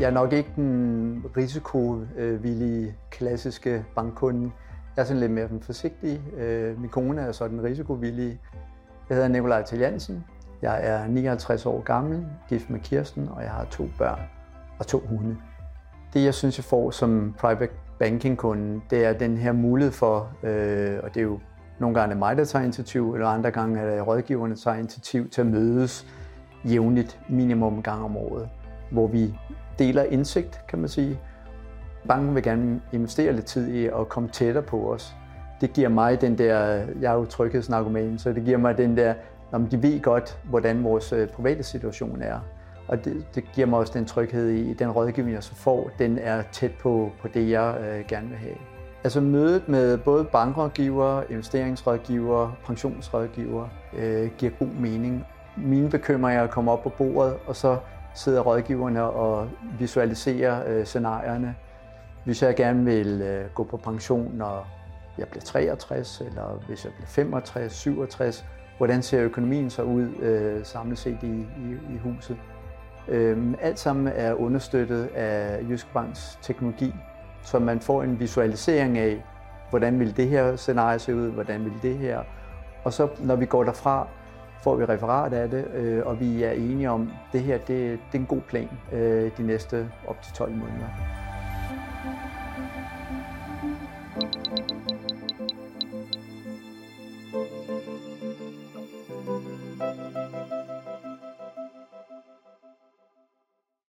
Jeg er nok ikke den risikovillige klassiske bankkunde. Jeg er sådan lidt mere den forsigtige. Øh, min kone er så den risikovillige. Jeg hedder Nikolaj Tiljansen. Jeg er 59 år gammel, gift med Kirsten, og jeg har to børn og to hunde. Det, jeg synes, jeg får som private banking-kunde, det er den her mulighed for, øh, og det er jo nogle gange er mig, der tager initiativ, eller andre gange er det rådgiverne, der tager initiativ til at mødes jævnligt minimum en gang om året, hvor vi deler indsigt, kan man sige. Banken vil gerne investere lidt tid i at komme tættere på os. Det giver mig den der, jeg er jo tryghedsnarkoman, så det giver mig den der, om de ved godt, hvordan vores øh, private situation er. Og det, det giver mig også den tryghed i, den rådgivning, jeg så får, den er tæt på, på det, jeg øh, gerne vil have. Altså mødet med både bankrådgiver, investeringsrådgiver, pensionsrådgiver øh, giver god mening. Mine bekymringer kommer op på bordet, og så sidder rådgiverne og visualiserer øh, scenarierne. Hvis jeg gerne vil øh, gå på pension, når jeg bliver 63, eller hvis jeg bliver 65, 67, hvordan ser økonomien så ud øh, samlet set i, i, i huset? Øh, alt sammen er understøttet af Jysk Banks teknologi, så man får en visualisering af, hvordan vil det her scenarie se ud, hvordan vil det her. Og så når vi går derfra, får vi referat af det, øh, og vi er enige om, at det her det, det er en god plan øh, de næste op til 12 måneder.